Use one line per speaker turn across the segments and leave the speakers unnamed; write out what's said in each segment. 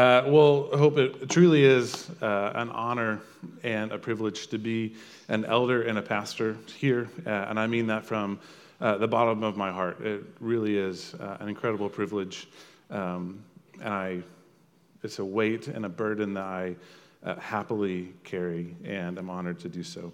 Uh, well, I hope it truly is uh, an honor and a privilege to be an elder and a pastor here. Uh, and I mean that from uh, the bottom of my heart. It really is uh, an incredible privilege. Um, and I, it's a weight and a burden that I uh, happily carry, and I'm honored to do so.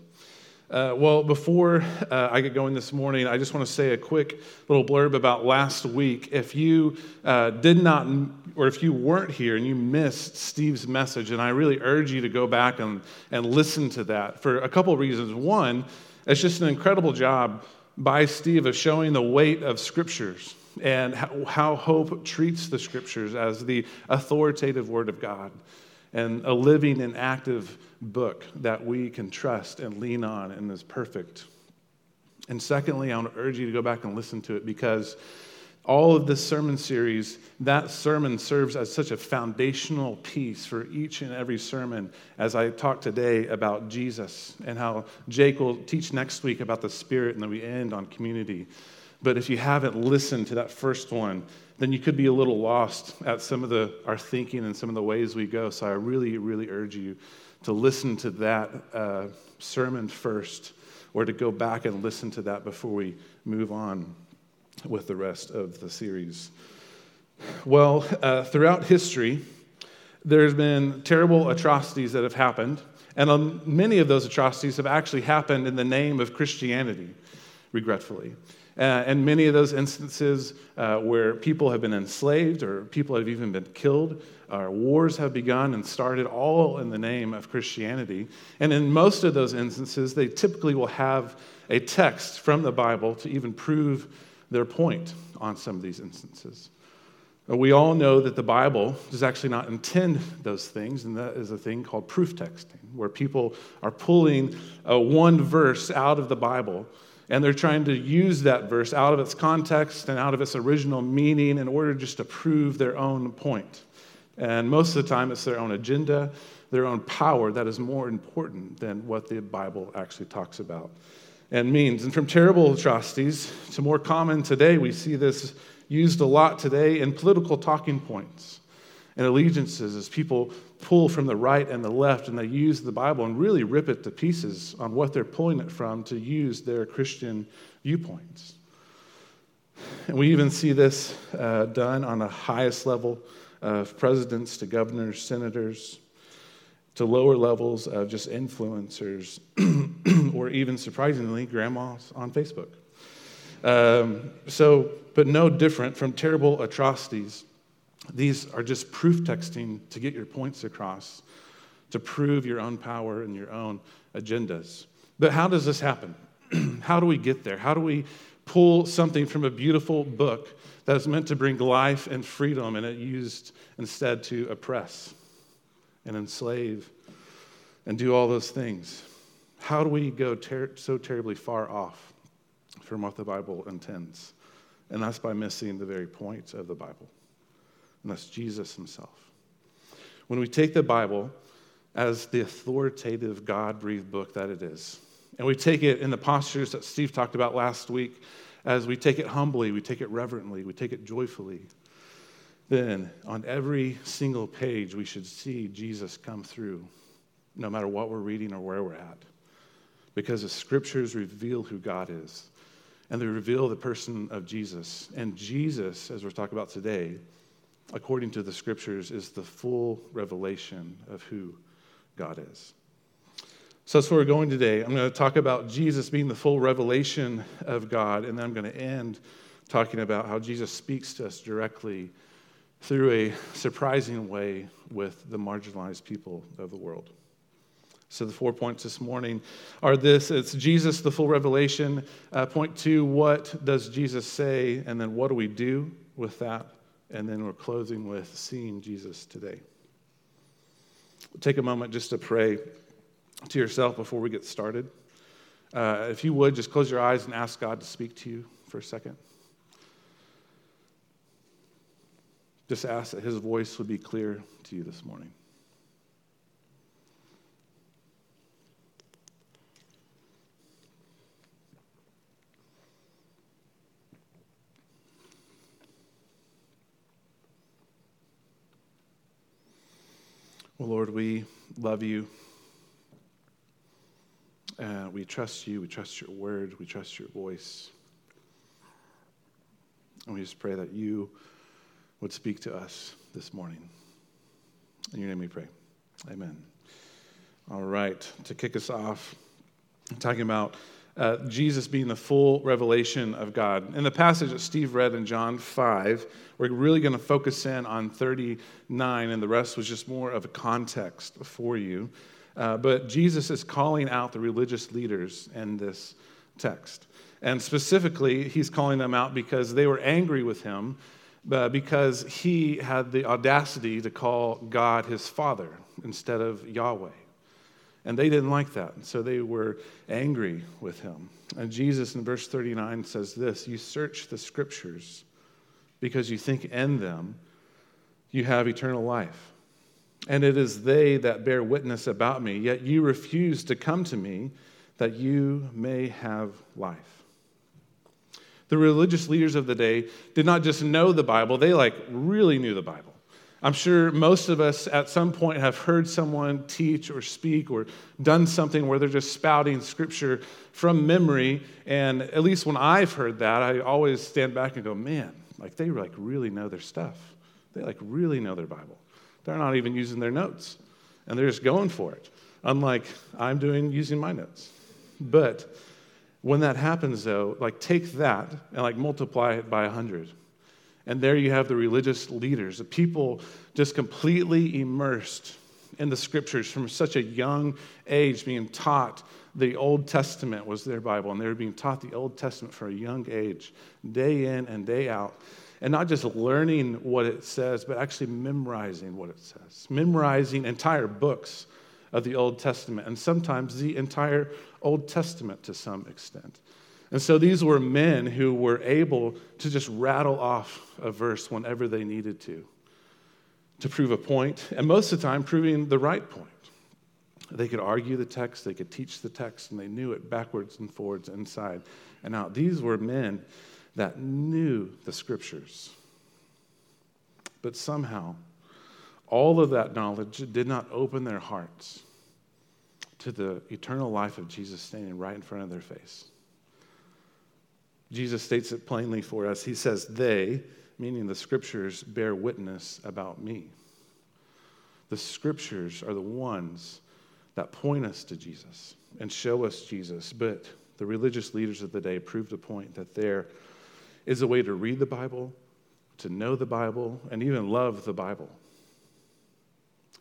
Uh, well, before uh, I get going this morning, I just want to say a quick little blurb about last week. If you uh, did not, or if you weren't here and you missed Steve's message, and I really urge you to go back and, and listen to that for a couple of reasons. One, it's just an incredible job by Steve of showing the weight of scriptures and how, how hope treats the scriptures as the authoritative word of God and a living and active book that we can trust and lean on and is perfect. And secondly, I want to urge you to go back and listen to it because all of this sermon series, that sermon serves as such a foundational piece for each and every sermon as I talk today about Jesus and how Jake will teach next week about the Spirit and then we end on community. But if you haven't listened to that first one, then you could be a little lost at some of the, our thinking and some of the ways we go. So I really, really urge you to listen to that uh, sermon first or to go back and listen to that before we move on with the rest of the series. Well, uh, throughout history, there's been terrible atrocities that have happened, and um, many of those atrocities have actually happened in the name of Christianity, regretfully. Uh, and many of those instances uh, where people have been enslaved or people have even been killed, or wars have begun and started all in the name of Christianity. And in most of those instances, they typically will have a text from the Bible to even prove their point on some of these instances. We all know that the Bible does actually not intend those things, and that is a thing called proof texting, where people are pulling uh, one verse out of the Bible and they're trying to use that verse out of its context and out of its original meaning in order just to prove their own point. And most of the time, it's their own agenda, their own power that is more important than what the Bible actually talks about and means. And from terrible atrocities to more common today, we see this used a lot today in political talking points and allegiances as people pull from the right and the left and they use the Bible and really rip it to pieces on what they're pulling it from to use their Christian viewpoints. And we even see this uh, done on the highest level of presidents to governors, senators, to lower levels of just influencers, or even surprisingly, grandmas on Facebook. Um, so, but no different from terrible atrocities these are just proof texting to get your points across, to prove your own power and your own agendas. But how does this happen? how do we get there? How do we pull something from a beautiful book that is meant to bring life and freedom and it used instead to oppress and enslave and do all those things? How do we go ter- so terribly far off from what the Bible intends? And that's by missing the very point of the Bible and that's Jesus himself. When we take the Bible as the authoritative, God breathed book that it is, and we take it in the postures that Steve talked about last week, as we take it humbly, we take it reverently, we take it joyfully, then on every single page we should see Jesus come through, no matter what we're reading or where we're at. Because the scriptures reveal who God is, and they reveal the person of Jesus. And Jesus, as we're talking about today, according to the scriptures, is the full revelation of who God is. So that's where we're going today. I'm going to talk about Jesus being the full revelation of God, and then I'm going to end talking about how Jesus speaks to us directly through a surprising way with the marginalized people of the world. So, the four points this morning are this it's Jesus, the full revelation. Uh, point two, what does Jesus say? And then what do we do with that? And then we're closing with seeing Jesus today. Take a moment just to pray to yourself before we get started. Uh, if you would, just close your eyes and ask God to speak to you for a second. Just ask that His voice would be clear to you this morning. Well, Lord, we love you. Uh, we trust you. We trust your word. We trust your voice. And we just pray that you would speak to us this morning. In your name we pray. Amen. All right, to kick us off, talking about uh, Jesus being the full revelation of God. In the passage that Steve read in John 5, we're really going to focus in on 39, and the rest was just more of a context for you. Uh, but Jesus is calling out the religious leaders in this text. And specifically, he's calling them out because they were angry with him uh, because he had the audacity to call God his father instead of Yahweh. And they didn't like that. So they were angry with him. And Jesus in verse 39 says this You search the scriptures because you think in them you have eternal life. And it is they that bear witness about me, yet you refuse to come to me that you may have life. The religious leaders of the day did not just know the Bible, they like really knew the Bible. I'm sure most of us at some point have heard someone teach or speak or done something where they're just spouting scripture from memory. And at least when I've heard that, I always stand back and go, man, like they like really know their stuff. They like really know their Bible. They're not even using their notes and they're just going for it. Unlike I'm doing using my notes. But when that happens though, like take that and like multiply it by a hundred and there you have the religious leaders, the people just completely immersed in the scriptures from such a young age, being taught the Old Testament was their Bible, and they were being taught the Old Testament for a young age, day in and day out. And not just learning what it says, but actually memorizing what it says, memorizing entire books of the Old Testament, and sometimes the entire Old Testament to some extent. And so these were men who were able to just rattle off a verse whenever they needed to, to prove a point, and most of the time, proving the right point. They could argue the text, they could teach the text, and they knew it backwards and forwards, inside and out. These were men that knew the scriptures. But somehow, all of that knowledge did not open their hearts to the eternal life of Jesus standing right in front of their face. Jesus states it plainly for us. He says, They, meaning the scriptures, bear witness about me. The scriptures are the ones that point us to Jesus and show us Jesus. But the religious leaders of the day proved a point that there is a way to read the Bible, to know the Bible, and even love the Bible,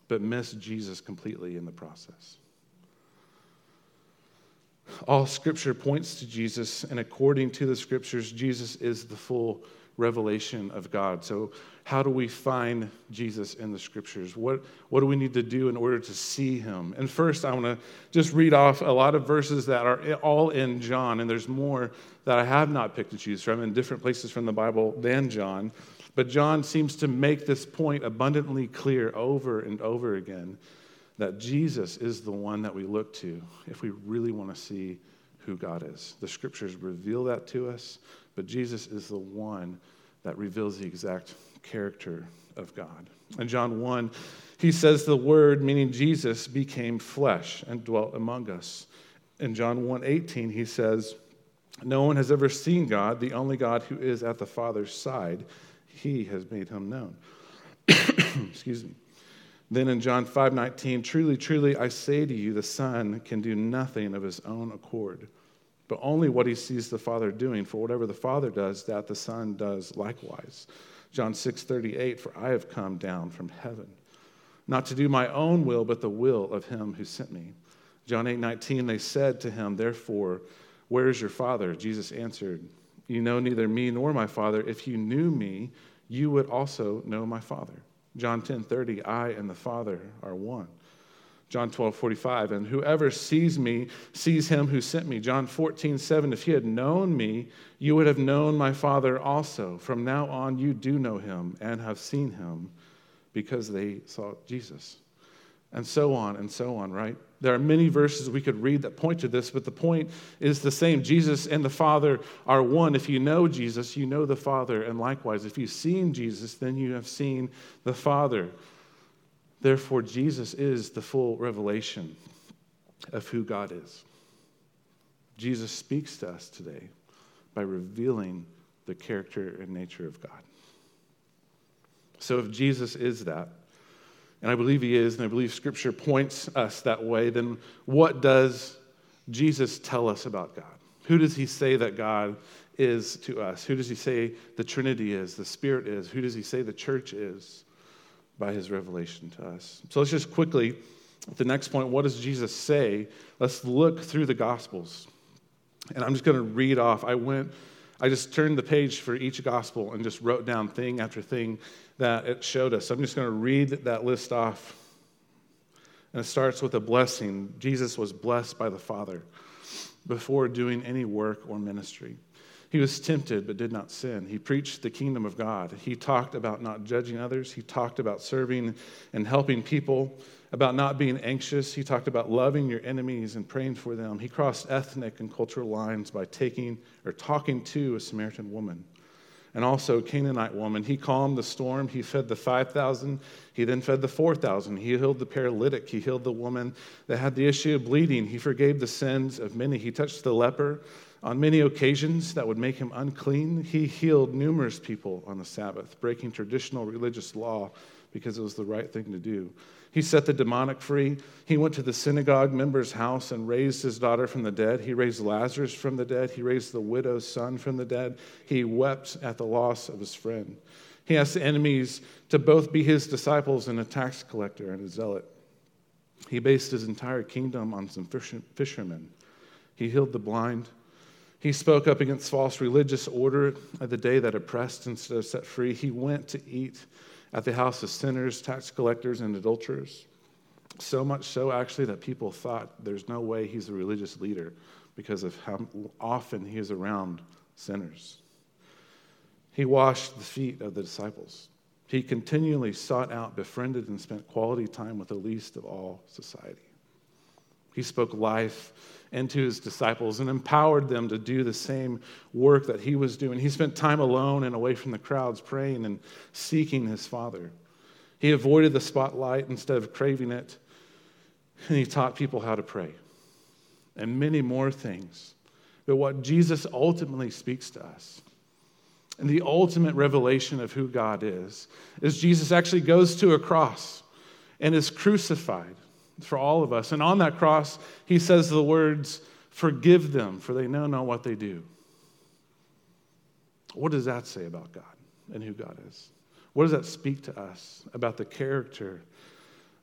but miss Jesus completely in the process. All scripture points to Jesus, and according to the scriptures, Jesus is the full revelation of God. So, how do we find Jesus in the scriptures? What, what do we need to do in order to see him? And first, I want to just read off a lot of verses that are all in John, and there's more that I have not picked to choose from in different places from the Bible than John. But John seems to make this point abundantly clear over and over again that Jesus is the one that we look to if we really want to see who God is. The scriptures reveal that to us, but Jesus is the one that reveals the exact character of God. In John 1, he says the word, meaning Jesus, became flesh and dwelt among us. In John 1:18, he says, No one has ever seen God, the only God who is at the Father's side. He has made him known. Excuse me. Then in John 5:19, truly, truly, I say to you, the Son can do nothing of his own accord, but only what he sees the Father doing. For whatever the Father does, that the Son does likewise. John 6:38, for I have come down from heaven, not to do my own will, but the will of him who sent me. John 8:19, they said to him, therefore, where is your Father? Jesus answered, You know neither me nor my Father. If you knew me, you would also know my Father. John 10 30, I and the Father are one. John 12 45, and whoever sees me sees him who sent me. John 14 7, if you had known me, you would have known my Father also. From now on, you do know him and have seen him because they saw Jesus and so on and so on, right? There are many verses we could read that point to this, but the point is the same. Jesus and the Father are one. If you know Jesus, you know the Father. And likewise, if you've seen Jesus, then you have seen the Father. Therefore, Jesus is the full revelation of who God is. Jesus speaks to us today by revealing the character and nature of God. So, if Jesus is that, and I believe he is, and I believe Scripture points us that way, then what does Jesus tell us about God? Who does he say that God is to us? Who does he say the Trinity is, the Spirit is? Who does he say the church is by his revelation to us? So let's just quickly, at the next point, what does Jesus say? Let's look through the Gospels. And I'm just going to read off. I went, I just turned the page for each gospel and just wrote down thing after thing that it showed us. I'm just going to read that list off. And it starts with a blessing. Jesus was blessed by the Father before doing any work or ministry. He was tempted but did not sin. He preached the kingdom of God. He talked about not judging others. He talked about serving and helping people, about not being anxious. He talked about loving your enemies and praying for them. He crossed ethnic and cultural lines by taking or talking to a Samaritan woman and also Canaanite woman. He calmed the storm. He fed the 5,000. He then fed the 4,000. He healed the paralytic. He healed the woman that had the issue of bleeding. He forgave the sins of many. He touched the leper on many occasions that would make him unclean. He healed numerous people on the Sabbath, breaking traditional religious law because it was the right thing to do. He set the demonic free. He went to the synagogue member's house and raised his daughter from the dead. He raised Lazarus from the dead. He raised the widow's son from the dead. He wept at the loss of his friend. He asked the enemies to both be his disciples and a tax collector and a zealot. He based his entire kingdom on some fishermen. He healed the blind. He spoke up against false religious order of the day that oppressed instead of set free. He went to eat at the house of sinners, tax collectors, and adulterers. So much so, actually, that people thought there's no way he's a religious leader because of how often he is around sinners. He washed the feet of the disciples. He continually sought out, befriended, and spent quality time with the least of all society. He spoke life into his disciples and empowered them to do the same work that he was doing. He spent time alone and away from the crowds, praying and seeking his Father. He avoided the spotlight instead of craving it, and he taught people how to pray and many more things. But what Jesus ultimately speaks to us and the ultimate revelation of who God is is Jesus actually goes to a cross and is crucified for all of us. And on that cross, he says the words, Forgive them, for they know not what they do. What does that say about God and who God is? What does that speak to us about the character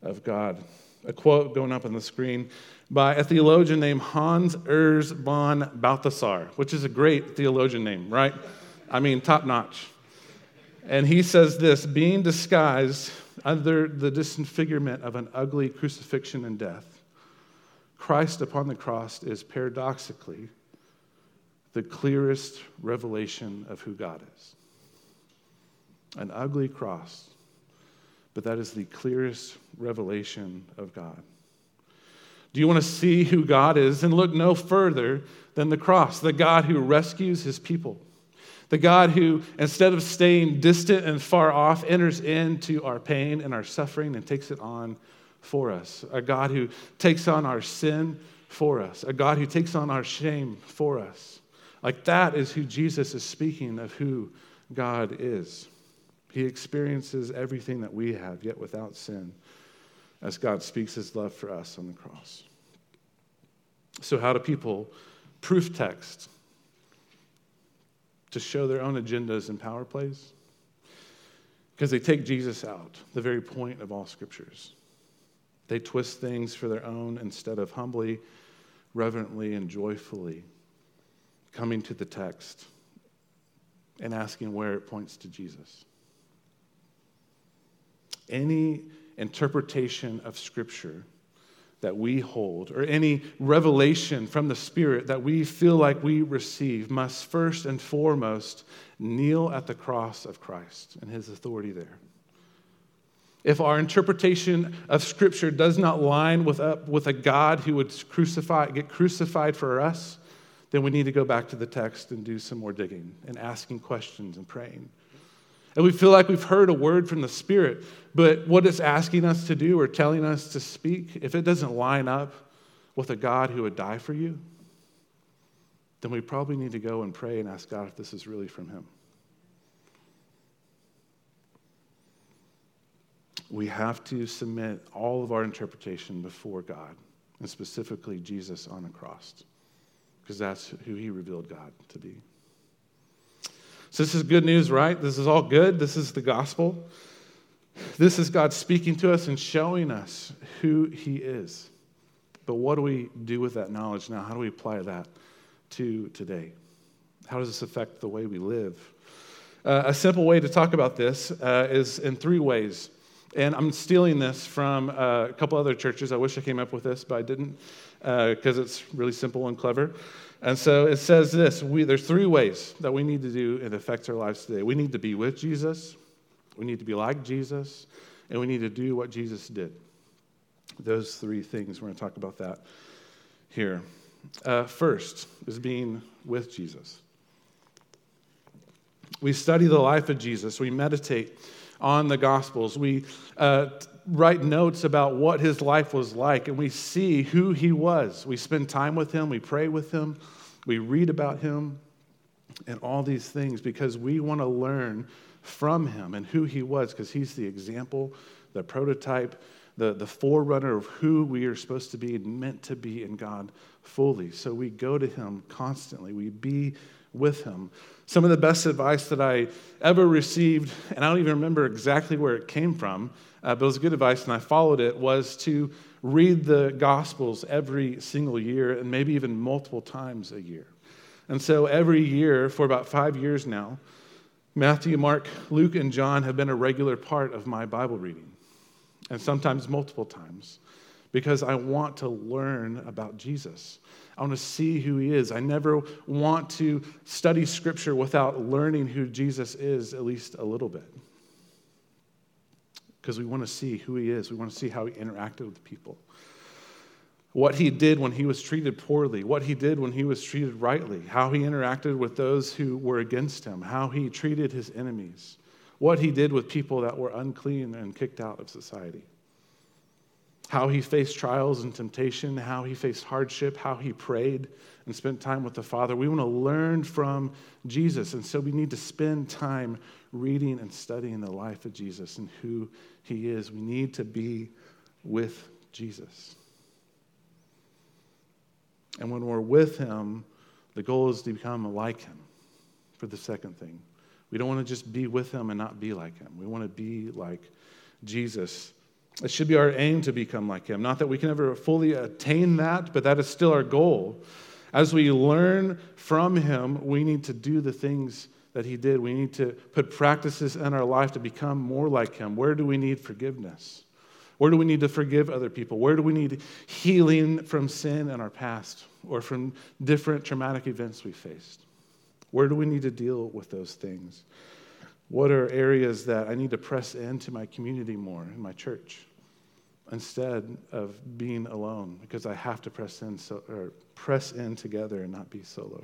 of God? A quote going up on the screen by a theologian named Hans Urs von Balthasar, which is a great theologian name, right? I mean, top notch. And he says this being disguised under the disfigurement of an ugly crucifixion and death, Christ upon the cross is paradoxically the clearest revelation of who God is. An ugly cross, but that is the clearest revelation of God. Do you want to see who God is? And look no further than the cross, the God who rescues his people the God who, instead of staying distant and far off, enters into our pain and our suffering and takes it on for us. A God who takes on our sin for us. A God who takes on our shame for us. Like that is who Jesus is speaking of who God is. He experiences everything that we have, yet without sin, as God speaks his love for us on the cross. So, how do people proof text to show their own agendas and power plays? Because they take Jesus out, the very point of all scriptures. They twist things for their own instead of humbly, reverently, and joyfully coming to the text and asking where it points to Jesus. Any interpretation of Scripture that we hold or any revelation from the Spirit that we feel like we receive must first and foremost kneel at the cross of Christ and his authority there. If our interpretation of Scripture does not line with, up, with a God who would crucify, get crucified for us, then we need to go back to the text and do some more digging and asking questions and praying. And we feel like we've heard a word from the Spirit, but what it's asking us to do or telling us to speak, if it doesn't line up with a God who would die for you, then we probably need to go and pray and ask God if this is really from Him. We have to submit all of our interpretation before God, and specifically Jesus on the cross, because that's who He revealed God to be. So, this is good news, right? This is all good. This is the gospel. This is God speaking to us and showing us who He is. But what do we do with that knowledge now? How do we apply that to today? How does this affect the way we live? Uh, a simple way to talk about this uh, is in three ways. And I'm stealing this from uh, a couple other churches. I wish I came up with this, but I didn't because uh, it's really simple and clever. And so it says this we, there's three ways that we need to do it affects our lives today. We need to be with Jesus, we need to be like Jesus, and we need to do what Jesus did. Those three things, we're going to talk about that here. Uh, first is being with Jesus. We study the life of Jesus, we meditate on the Gospels, we uh, write notes about what his life was like, and we see who he was. We spend time with him, we pray with him, we read about him, and all these things because we want to learn from him and who he was, because he's the example, the prototype, the, the forerunner of who we are supposed to be and meant to be in God fully. So we go to Him constantly, we be with Him. Some of the best advice that I ever received, and I don't even remember exactly where it came from, uh, but it was good advice, and I followed it, was to read the Gospels every single year and maybe even multiple times a year. And so every year, for about five years now, Matthew, Mark, Luke, and John have been a regular part of my Bible reading and sometimes multiple times, because I want to learn about Jesus. I want to see who he is. I never want to study scripture without learning who Jesus is at least a little bit. Because we want to see who he is, we want to see how he interacted with people. What he did when he was treated poorly, what he did when he was treated rightly, how he interacted with those who were against him, how he treated his enemies what he did with people that were unclean and kicked out of society. How he faced trials and temptation, how he faced hardship, how he prayed and spent time with the Father. We want to learn from Jesus. And so we need to spend time reading and studying the life of Jesus and who he is. We need to be with Jesus. And when we're with him, the goal is to become like him for the second thing. We don't want to just be with him and not be like him. We want to be like Jesus. It should be our aim to become like him. Not that we can ever fully attain that, but that is still our goal. As we learn from him, we need to do the things that he did. We need to put practices in our life to become more like him. Where do we need forgiveness? Where do we need to forgive other people? Where do we need healing from sin in our past or from different traumatic events we faced? Where do we need to deal with those things? What are areas that I need to press into my community more, in my church, instead of being alone? Because I have to press in, so, or press in together and not be solo.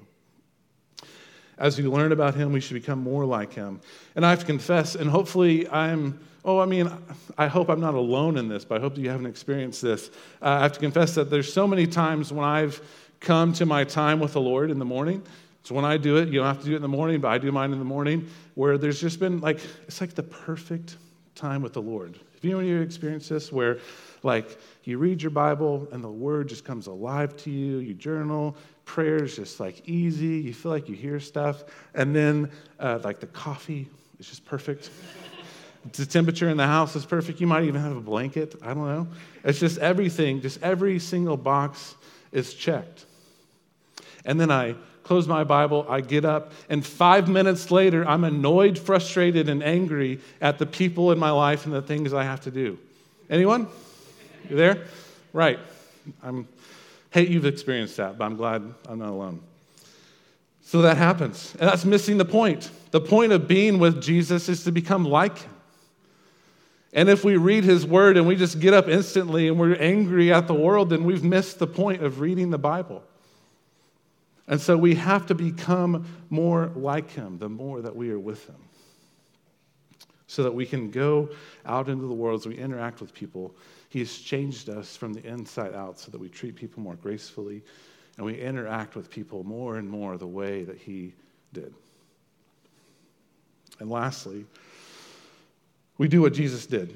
As we learn about him, we should become more like him. And I have to confess, and hopefully I'm, oh, I mean, I hope I'm not alone in this, but I hope that you haven't experienced this. Uh, I have to confess that there's so many times when I've come to my time with the Lord in the morning so when I do it, you don't have to do it in the morning, but I do mine in the morning, where there's just been like, it's like the perfect time with the Lord. Have you ever experienced this where like you read your Bible and the word just comes alive to you, you journal, prayer is just like easy, you feel like you hear stuff, and then uh, like the coffee is just perfect. the temperature in the house is perfect. You might even have a blanket. I don't know. It's just everything, just every single box is checked. And then I close my Bible, I get up, and five minutes later, I'm annoyed, frustrated, and angry at the people in my life and the things I have to do. Anyone? You there? Right. I'm hate you've experienced that, but I'm glad I'm not alone. So that happens. And that's missing the point. The point of being with Jesus is to become like him. And if we read his word and we just get up instantly and we're angry at the world, then we've missed the point of reading the Bible. And so we have to become more like him the more that we are with him. so that we can go out into the world as we interact with people. He's changed us from the inside out so that we treat people more gracefully and we interact with people more and more the way that He did. And lastly, we do what Jesus did.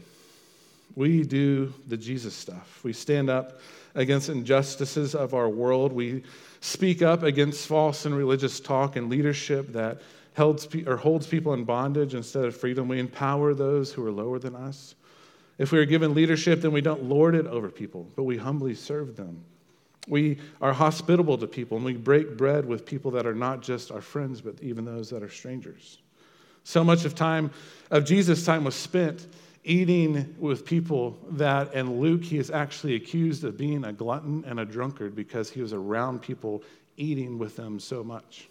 We do the Jesus stuff. We stand up against injustices of our world. We speak up against false and religious talk and leadership that holds, or holds people in bondage instead of freedom. We empower those who are lower than us. If we are given leadership, then we don't lord it over people, but we humbly serve them. We are hospitable to people and we break bread with people that are not just our friends, but even those that are strangers. So much of time of Jesus' time was spent eating with people that, and Luke, he is actually accused of being a glutton and a drunkard because he was around people eating with them so much.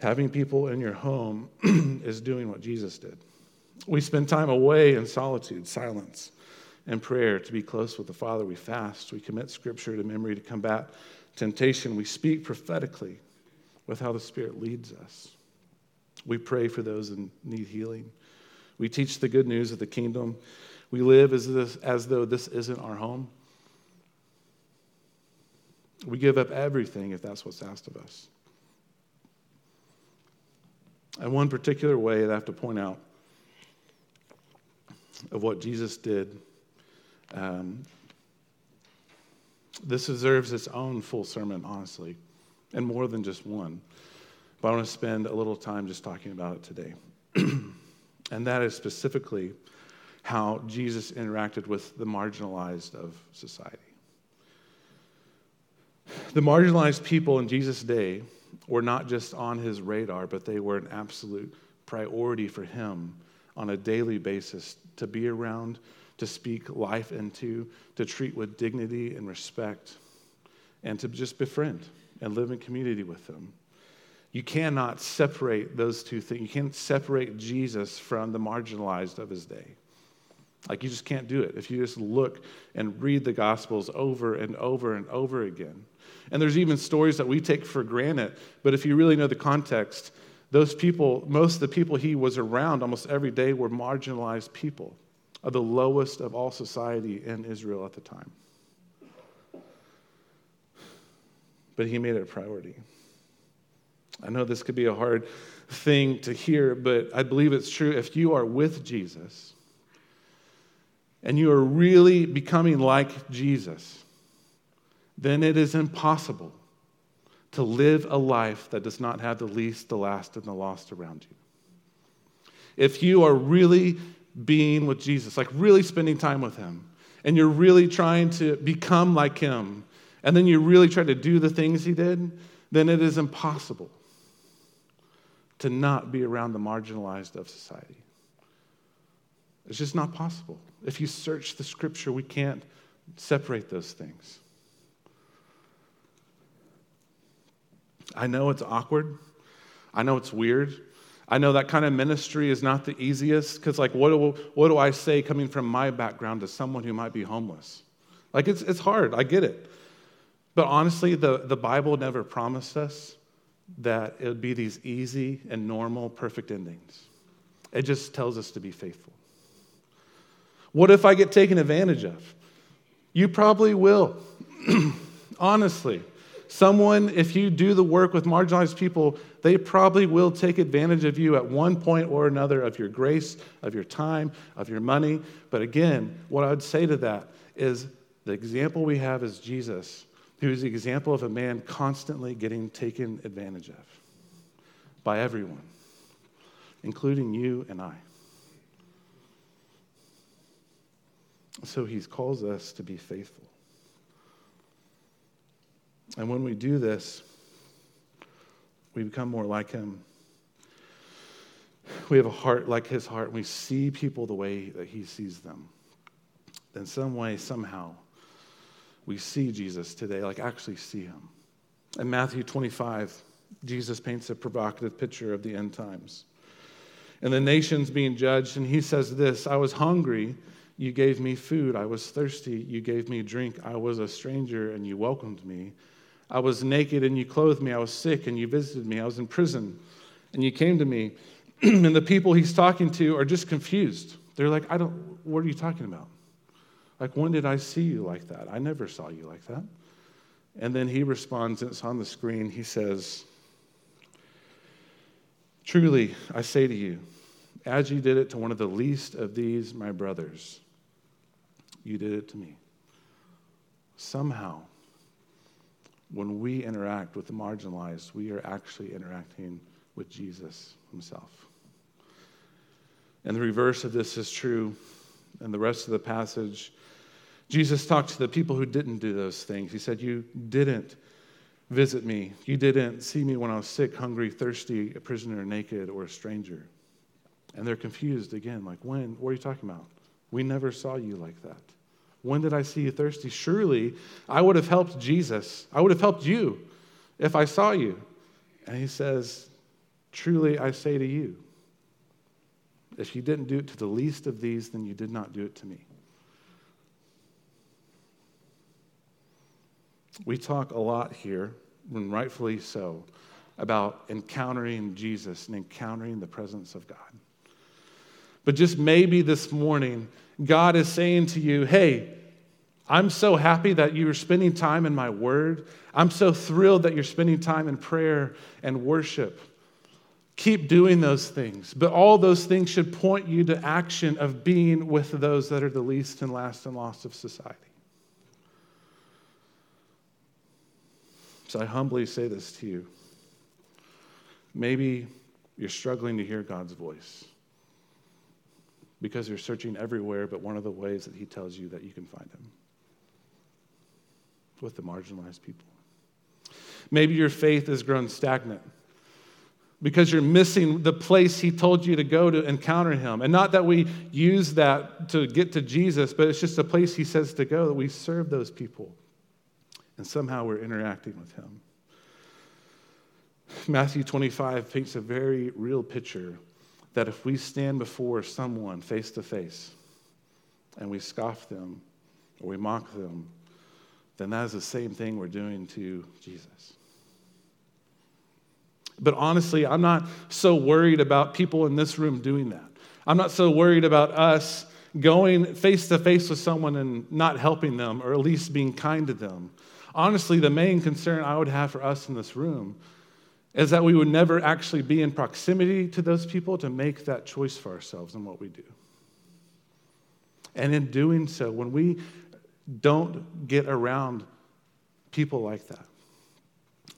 Having people in your home is doing what Jesus did. We spend time away in solitude, silence, and prayer to be close with the Father. We fast. We commit Scripture to memory to combat temptation. We speak prophetically with how the Spirit leads us. We pray for those in need healing. We teach the good news of the kingdom. We live as, this, as though this isn't our home. We give up everything if that's what's asked of us. And one particular way that I have to point out of what Jesus did, um, this deserves its own full sermon, honestly, and more than just one. But I want to spend a little time just talking about it today. and that is specifically how Jesus interacted with the marginalized of society. The marginalized people in Jesus' day were not just on his radar, but they were an absolute priority for him on a daily basis to be around, to speak life into, to treat with dignity and respect, and to just befriend and live in community with them. You cannot separate those two things. You can't separate Jesus from the marginalized of his day. Like, you just can't do it. If you just look and read the Gospels over and over and over again. And there's even stories that we take for granted, but if you really know the context, those people, most of the people he was around almost every day were marginalized people of the lowest of all society in Israel at the time. But he made it a priority. I know this could be a hard thing to hear, but I believe it's true. If you are with Jesus and you are really becoming like Jesus, then it is impossible to live a life that does not have the least, the last, and the lost around you. If you are really being with Jesus, like really spending time with Him, and you're really trying to become like Him, and then you really try to do the things He did, then it is impossible to not be around the marginalized of society. It's just not possible. If you search the scripture, we can't separate those things. I know it's awkward. I know it's weird. I know that kind of ministry is not the easiest because, like, what do, what do I say coming from my background to someone who might be homeless? Like, it's, it's hard. I get it. But honestly, the, the Bible never promised us that it would be these easy and normal, perfect endings. It just tells us to be faithful. What if I get taken advantage of? You probably will. Honestly, someone, if you do the work with marginalized people, they probably will take advantage of you at one point or another of your grace, of your time, of your money. But again, what I would say to that is the example we have is Jesus who is the example of a man constantly getting taken advantage of by everyone, including you and I. So he calls us to be faithful. And when we do this, we become more like him. We have a heart like his heart, and we see people the way that he sees them. In some way, somehow, we see Jesus today, like actually see him. In Matthew 25, Jesus paints a provocative picture of the end times. And the nations being judged, and he says this I was hungry, you gave me food. I was thirsty, you gave me drink. I was a stranger, and you welcomed me. I was naked, and you clothed me. I was sick, and you visited me. I was in prison, and you came to me. and the people he's talking to are just confused. They're like, I don't, what are you talking about? Like, when did I see you like that? I never saw you like that. And then he responds, and it's on the screen. He says, Truly, I say to you, as you did it to one of the least of these, my brothers, you did it to me. Somehow, when we interact with the marginalized, we are actually interacting with Jesus himself. And the reverse of this is true in the rest of the passage. Jesus talked to the people who didn't do those things. He said, You didn't visit me. You didn't see me when I was sick, hungry, thirsty, a prisoner, naked, or a stranger. And they're confused again, like, When? What are you talking about? We never saw you like that. When did I see you thirsty? Surely I would have helped Jesus. I would have helped you if I saw you. And he says, Truly I say to you, if you didn't do it to the least of these, then you did not do it to me. We talk a lot here, and rightfully so, about encountering Jesus and encountering the presence of God. But just maybe this morning, God is saying to you, hey, I'm so happy that you're spending time in my word. I'm so thrilled that you're spending time in prayer and worship. Keep doing those things. But all those things should point you to action of being with those that are the least and last and lost of society. So I humbly say this to you. Maybe you're struggling to hear God's voice because you're searching everywhere, but one of the ways that He tells you that you can find Him with the marginalized people. Maybe your faith has grown stagnant because you're missing the place he told you to go to encounter him. And not that we use that to get to Jesus, but it's just a place he says to go that we serve those people. And somehow we're interacting with him. Matthew 25 paints a very real picture that if we stand before someone face to face and we scoff them or we mock them, then that is the same thing we're doing to Jesus. But honestly, I'm not so worried about people in this room doing that. I'm not so worried about us going face to face with someone and not helping them or at least being kind to them. Honestly, the main concern I would have for us in this room is that we would never actually be in proximity to those people to make that choice for ourselves in what we do. And in doing so, when we don't get around people like that,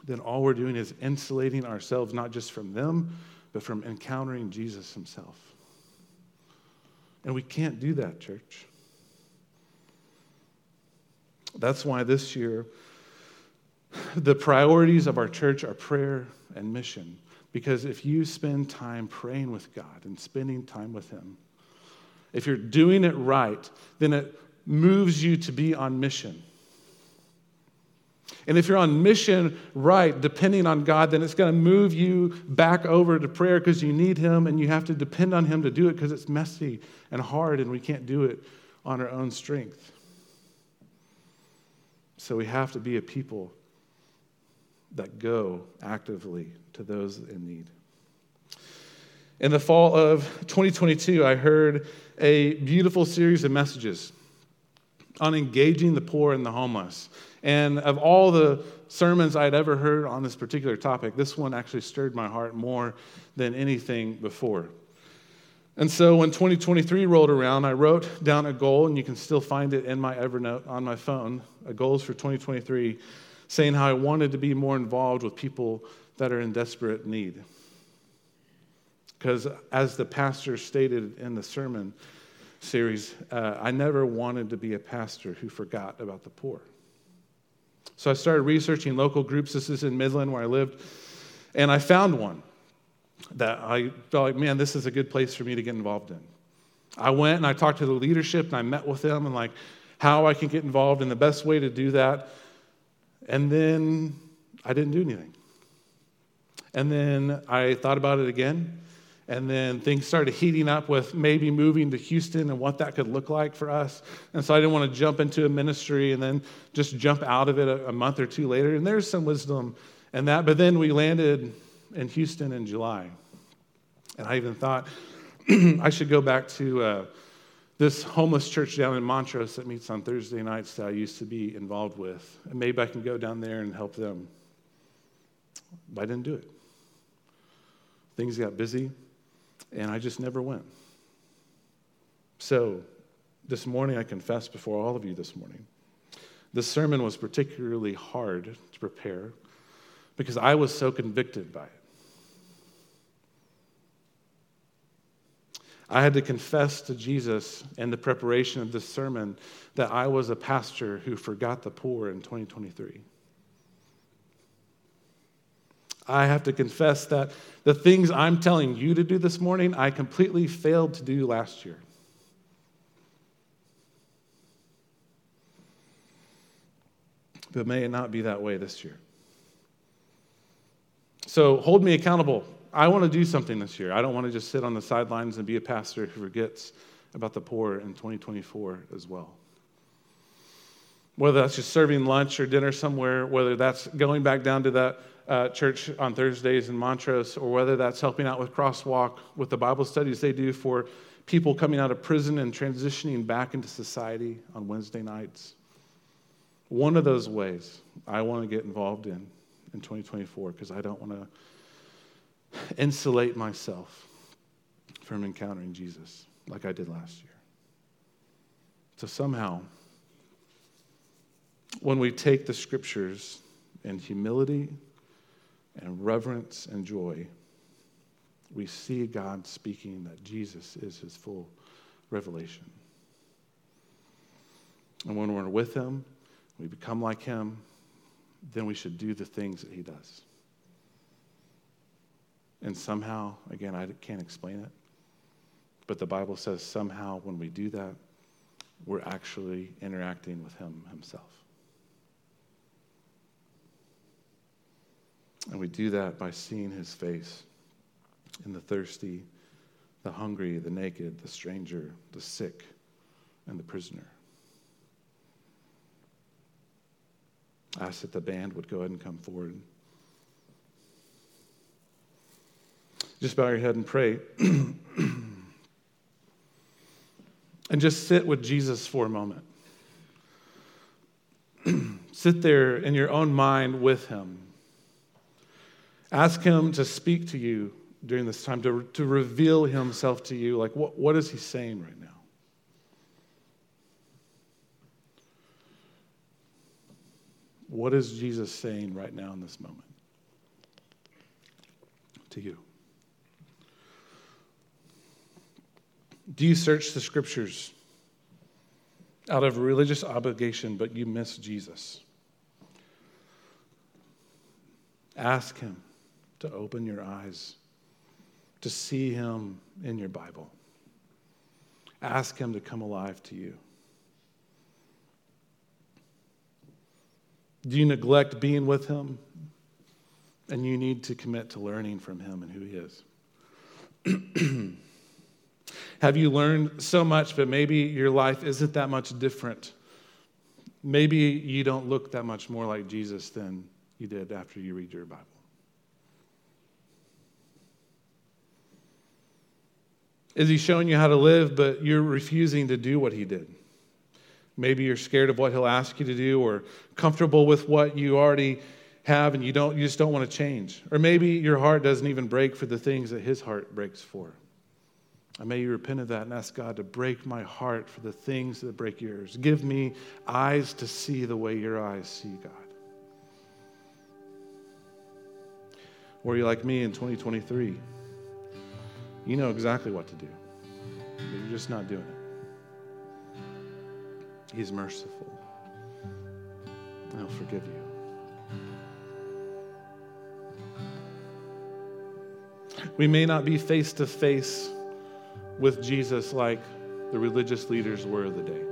then all we're doing is insulating ourselves not just from them, but from encountering Jesus himself. And we can't do that, church. That's why this year, the priorities of our church are prayer and mission. Because if you spend time praying with God and spending time with Him, if you're doing it right, then it moves you to be on mission. And if you're on mission right, depending on God, then it's going to move you back over to prayer because you need Him and you have to depend on Him to do it because it's messy and hard and we can't do it on our own strength. So we have to be a people that go actively to those in need. In the fall of 2022, I heard a beautiful series of messages on engaging the poor and the homeless. And of all the sermons I'd ever heard on this particular topic, this one actually stirred my heart more than anything before. And so when 2023 rolled around, I wrote down a goal, and you can still find it in my Evernote on my phone, a goals for 2023, saying how I wanted to be more involved with people that are in desperate need. Because as the pastor stated in the sermon, series, uh, I never wanted to be a pastor who forgot about the poor. So I started researching local groups. This is in Midland where I lived. And I found one that I felt like, man, this is a good place for me to get involved in. I went and I talked to the leadership and I met with them and like how I can get involved and the best way to do that. And then I didn't do anything. And then I thought about it again and then things started heating up with maybe moving to Houston and what that could look like for us. And so I didn't want to jump into a ministry and then just jump out of it a, a month or two later. And there's some wisdom in that. But then we landed in Houston in July. And I even thought I should go back to uh, this homeless church down in Montrose that meets on Thursday nights that I used to be involved with. And maybe I can go down there and help them. But I didn't do it. Things got busy, and I just never went. So, this morning, I confess before all of you this morning, this sermon was particularly hard to prepare because I was so convicted by it. I had to confess to Jesus in the preparation of this sermon that I was a pastor who forgot the poor in 2023. I have to confess that the things I'm telling you to do this morning, I completely failed to do last year. But may it not be that way this year. So hold me accountable I want to do something this year. I don't want to just sit on the sidelines and be a pastor who forgets about the poor in 2024 as well. Whether that's just serving lunch or dinner somewhere, whether that's going back down to that uh, church on Thursdays in Montrose, or whether that's helping out with Crosswalk with the Bible studies they do for people coming out of prison and transitioning back into society on Wednesday nights. One of those ways I want to get involved in in 2024 because I don't want to insulate myself from encountering Jesus like I did last year. So somehow, when we take the scriptures in humility and reverence and joy, we see God speaking that Jesus is his full revelation. And when we're with him, we become like him, then we should do the things that he does. And somehow, again, I can't explain it, but the Bible says somehow when we do that, we're actually interacting with Him Himself. And we do that by seeing His face in the thirsty, the hungry, the naked, the stranger, the sick, and the prisoner. I asked that the band would go ahead and come forward. Just bow your head and pray. and just sit with Jesus for a moment. sit there in your own mind with him. Ask him to speak to you during this time, to, to reveal himself to you. Like, what, what is he saying right now? What is Jesus saying right now in this moment to you? Do you search the scriptures out of religious obligation, but you miss Jesus? Ask Him to open your eyes to see Him in your Bible. Ask Him to come alive to you. Do you neglect being with Him? And you need to commit to learning from Him and who He is. Have you learned so much, but maybe your life isn't that much different? Maybe you don't look that much more like Jesus than you did after you read your Bible. Is he showing you how to live, but you're refusing to do what he did? Maybe you're scared of what he'll ask you to do or comfortable with what you already have and you don't you just don't want to change. Or maybe your heart doesn't even break for the things that his heart breaks for. I may you repent of that and ask God to break my heart for the things that break yours. Give me eyes to see the way your eyes see God. Or you like me in 2023? You know exactly what to do, but you're just not doing it. He's merciful, and He'll forgive you. We may not be face to face with Jesus like the religious leaders were of the day.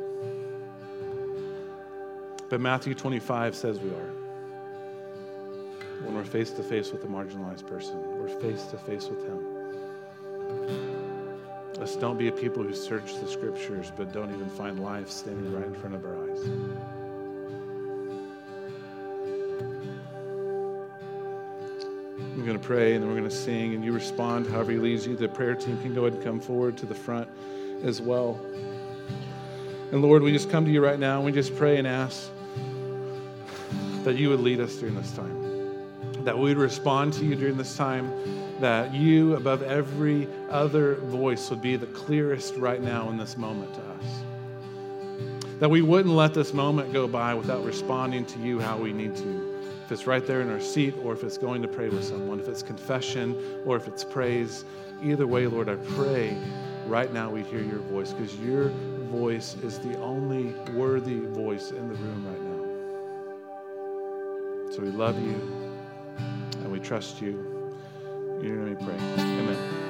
But Matthew 25 says we are. When we're face to face with a marginalized person, we're face to face with Him. Let's don't be a people who search the scriptures but don't even find life standing right in front of our eyes. Going to pray and then we're going to sing, and you respond however He leads you. The prayer team can go ahead and come forward to the front as well. And Lord, we just come to you right now and we just pray and ask that you would lead us during this time, that we would respond to you during this time, that you, above every other voice, would be the clearest right now in this moment to us. That we wouldn't let this moment go by without responding to you how we need to. If it's right there in our seat, or if it's going to pray with someone, if it's confession, or if it's praise, either way, Lord, I pray right now we hear your voice because your voice is the only worthy voice in the room right now. So we love you and we trust you. In your name we pray. Amen.